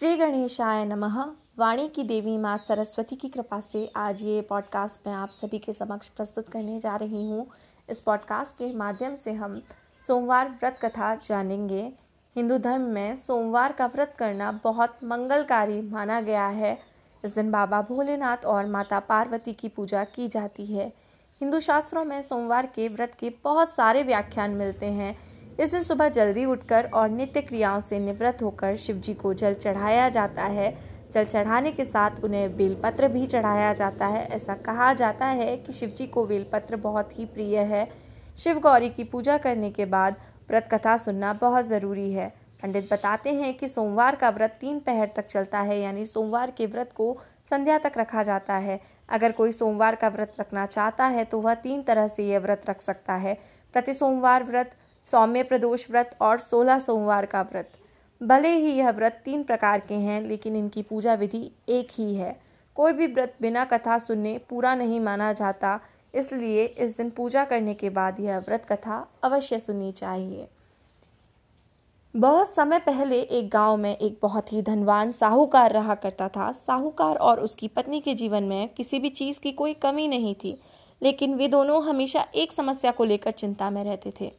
श्री गणेशाय नमः। वाणी की देवी माँ सरस्वती की कृपा से आज ये पॉडकास्ट मैं आप सभी के समक्ष प्रस्तुत करने जा रही हूँ। इस पॉडकास्ट के माध्यम से हम सोमवार व्रत कथा जानेंगे। हिंदू धर्म में सोमवार का व्रत करना बहुत मंगलकारी माना गया है। इस दिन बाबा भोलेनाथ और माता पार्वती की पूजा की जाती है। हिंदू शास्त्रों में सोमवार के व्रत के बहुत सारे व्याख्यान मिलते हैं। इस दिन सुबह जल्दी उठकर और नित्य क्रियाओं से निवृत्त होकर शिव जी को जल चढ़ाया जाता है। जल चढ़ाने के साथ उन्हें बेलपत्र भी चढ़ाया जाता है। ऐसा कहा जाता है कि शिव जी को बेलपत्र बहुत ही प्रिय है। शिव गौरी की पूजा करने के बाद व्रत कथा सुनना बहुत ज़रूरी है। पंडित बताते हैं कि सोमवार का व्रत तीन पहर तक चलता है, यानी सोमवार के व्रत को संध्या तक रखा जाता है। अगर कोई सोमवार का व्रत रखना चाहता है तो वह तीन तरह से यह व्रत रख सकता है। प्रति सोमवार व्रत सौम्य प्रदोष व्रत और सोलह सोमवार का व्रत। भले ही यह व्रत तीन प्रकार के हैं, लेकिन इनकी पूजा विधि एक ही है। कोई भी व्रत बिना कथा सुनने पूरा नहीं माना जाता, इसलिए इस दिन पूजा करने के बाद यह व्रत कथा अवश्य सुननी चाहिए। बहुत समय पहले एक गाँव में एक बहुत ही धनवान साहूकार रहा करता था। साहूकार और उसकी पत्नी के जीवन में किसी भी चीज़ की कोई कमी नहीं थी, लेकिन वे दोनों हमेशा एक समस्या को लेकर चिंता में रहते थे।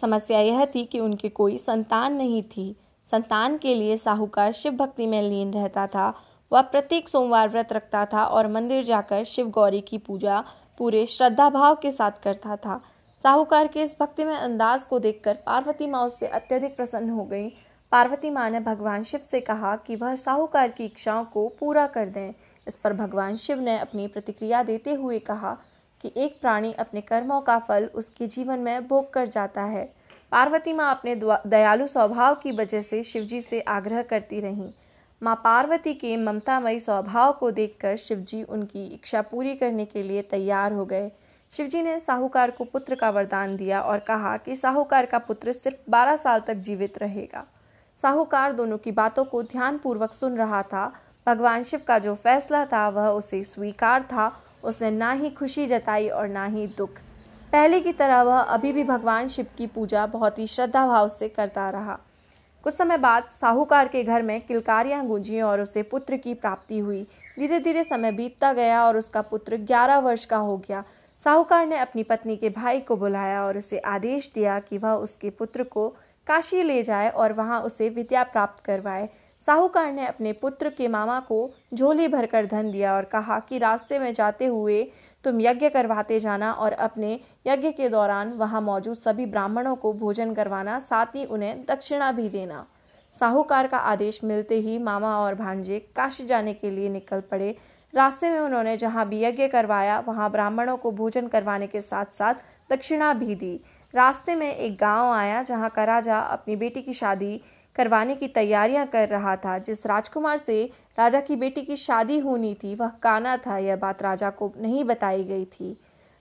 समस्या यह थी कि उनके कोई संतान नहीं थी। संतान के लिए साहूकार शिव भक्ति में लीन रहता था। वह प्रत्येक सोमवार व्रत रखता था और मंदिर जाकर शिव गौरी की पूजा पूरे श्रद्धा भाव के साथ करता था। साहूकार के इस भक्ति में अंदाज को देखकर पार्वती माँ उससे अत्यधिक प्रसन्न हो गई। पार्वती माँ ने भगवान शिव से कहा कि वह साहूकार की इच्छाओं को पूरा कर दें। इस पर भगवान शिव ने अपनी प्रतिक्रिया देते हुए कहा कि एक प्राणी अपने कर्मों का फल उसके जीवन में भोग कर जाता है। पार्वती माँ अपने दयालु स्वभाव की वजह से शिवजी से आग्रह करती रहीं। माँ पार्वती के ममतामयी स्वभाव को देखकर शिवजी उनकी इच्छा पूरी करने के लिए तैयार हो गए। शिवजी ने साहूकार को पुत्र का वरदान दिया और कहा कि साहूकार का पुत्र सिर्फ़ 12 साल तक जीवित रहेगा। साहूकार दोनों की बातों को ध्यानपूर्वक सुन रहा था। भगवान शिव का जो फैसला था, वह उसे स्वीकार था उसने ना ही खुशी जताई और ना ही दुख। पहले की तरह वह अभी भी भगवान शिव की पूजा बहुत ही श्रद्धा भाव से करता रहा। कुछ समय बाद साहूकार के घर में किलकारियाँ गूंजी और उसे पुत्र की प्राप्ति हुई। धीरे धीरे समय बीतता गया और उसका पुत्र ग्यारह वर्ष का हो गया। साहूकार ने अपनी पत्नी के भाई को बुलाया और उसे आदेश दिया कि वह उसके पुत्र को काशी ले जाए और वहाँ उसे विद्या प्राप्त करवाए। साहूकार ने अपने पुत्र के मामा को झोली भरकर धन दिया और कहा कि रास्ते में जाते हुए तुम यज्ञ करवाते जाना और अपने यज्ञ के दौरान वहाँ मौजूद सभी ब्राह्मणों को भोजन करवाना, साथ ही उन्हें दक्षिणा भी देना। साहूकार का आदेश मिलते ही मामा और भांजे काशी जाने के लिए निकल पड़े। रास्ते में उन्होंने जहाँ भी यज्ञ करवाया, वहाँ ब्राह्मणों को भोजन करवाने के साथ साथ दक्षिणा भी दी। रास्ते में एक गाँव आया, जहाँ का राजा अपनी बेटी की शादी करवाने की तैयारियाँ कर रहा था। जिस राजकुमार से राजा की बेटी की शादी होनी थी, वह काना था। यह बात राजा को नहीं बताई गई थी।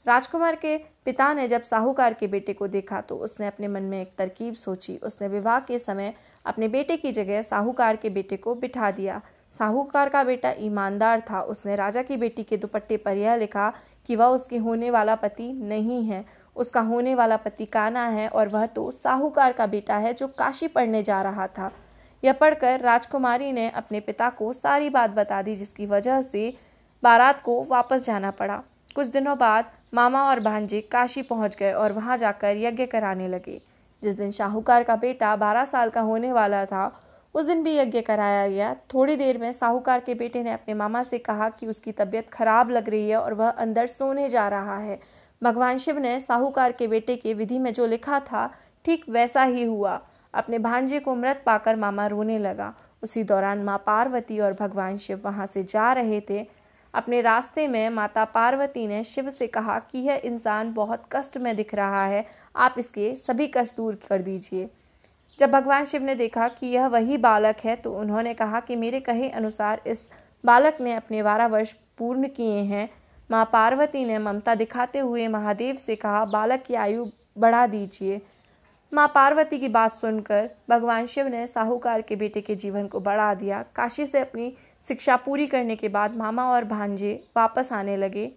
राजकुमार के पिता ने जब साहूकार के बेटे को देखा तो उसने अपने मन में एक तरकीब सोची। उसने विवाह के समय अपने बेटे की जगह साहूकार के बेटे को बिठा दिया। साहूकार का बेटा ईमानदार था। उसने राजा की बेटी के दुपट्टे पर यह लिखा कि वह उसके होने वाला पति नहीं है। उसका होने वाला पति काना है और वह तो साहूकार का बेटा है जो काशी पढ़ने जा रहा था। यह पढ़कर राजकुमारी ने अपने पिता को सारी बात बता दी, जिसकी वजह से बारात को वापस जाना पड़ा। कुछ दिनों बाद मामा और भांजे काशी पहुँच गए और वहाँ जाकर यज्ञ कराने लगे। जिस दिन शाहूकार का बेटा बारह साल का होने वाला था, उस दिन भी यज्ञ कराया गया। थोड़ी देर में साहूकार के बेटे ने अपने मामा से कहा कि उसकी तबीयत खराब लग रही है और वह अंदर सोने जा रहा है। भगवान शिव ने साहूकार के बेटे के विधि में जो लिखा था, ठीक वैसा ही हुआ। अपने भांजे को मृत पाकर मामा रोने लगा। उसी दौरान माँ पार्वती और भगवान शिव वहाँ से जा रहे थे। अपने रास्ते में माता पार्वती ने शिव से कहा कि यह इंसान बहुत कष्ट में दिख रहा है, आप इसके सभी कष्ट दूर कर दीजिए। जब भगवान शिव ने देखा कि यह वही बालक है तो उन्होंने कहा कि मेरे कहे अनुसार इस बालक ने अपने बारह वर्ष पूर्ण किए हैं। माँ पार्वती ने ममता दिखाते हुए महादेव से कहा, बालक की आयु बढ़ा दीजिए। माँ पार्वती की बात सुनकर भगवान शिव ने साहूकार के बेटे के जीवन को बढ़ा दिया। काशी से अपनी शिक्षा पूरी करने के बाद मामा और भांजे वापस आने लगे।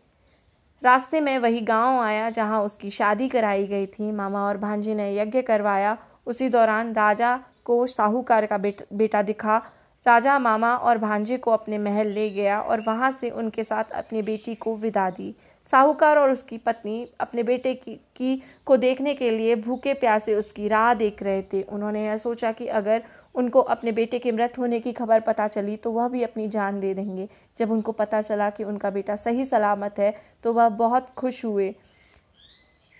रास्ते में वही गाँव आया जहाँ उसकी शादी कराई गई थी। मामा और भांजी ने यज्ञ करवाया। उसी दौरान राजा को साहूकार का बेटा दिखा। राजा मामा और भांजे को अपने महल ले गया और वहाँ से उनके साथ अपनी बेटी को विदा दी। साहूकार और उसकी पत्नी अपने बेटे की, की को देखने के लिए भूखे प्यासे उसकी राह देख रहे थे। उन्होंने यह सोचा कि अगर उनको अपने बेटे के मृत होने की खबर पता चली तो वह भी अपनी जान दे देंगे। जब उनको पता चला कि उनका बेटा सही सलामत है तो वह बहुत खुश हुए।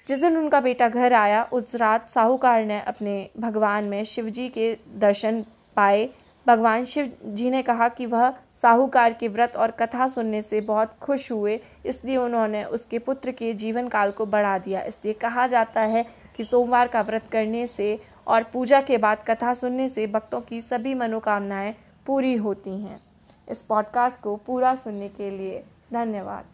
जिस दिन उनका बेटा घर आया उस रात साहूकार ने अपने भगवान में शिवजी के दर्शन पाए। भगवान शिव जी ने कहा कि वह साहूकार के व्रत और कथा सुनने से बहुत खुश हुए, इसलिए उन्होंने उसके पुत्र के जीवन काल को बढ़ा दिया। इसलिए कहा जाता है कि सोमवार का व्रत करने से और पूजा के बाद कथा सुनने से भक्तों की सभी मनोकामनाएँ पूरी होती हैं। इस पॉडकास्ट को पूरा सुनने के लिए धन्यवाद।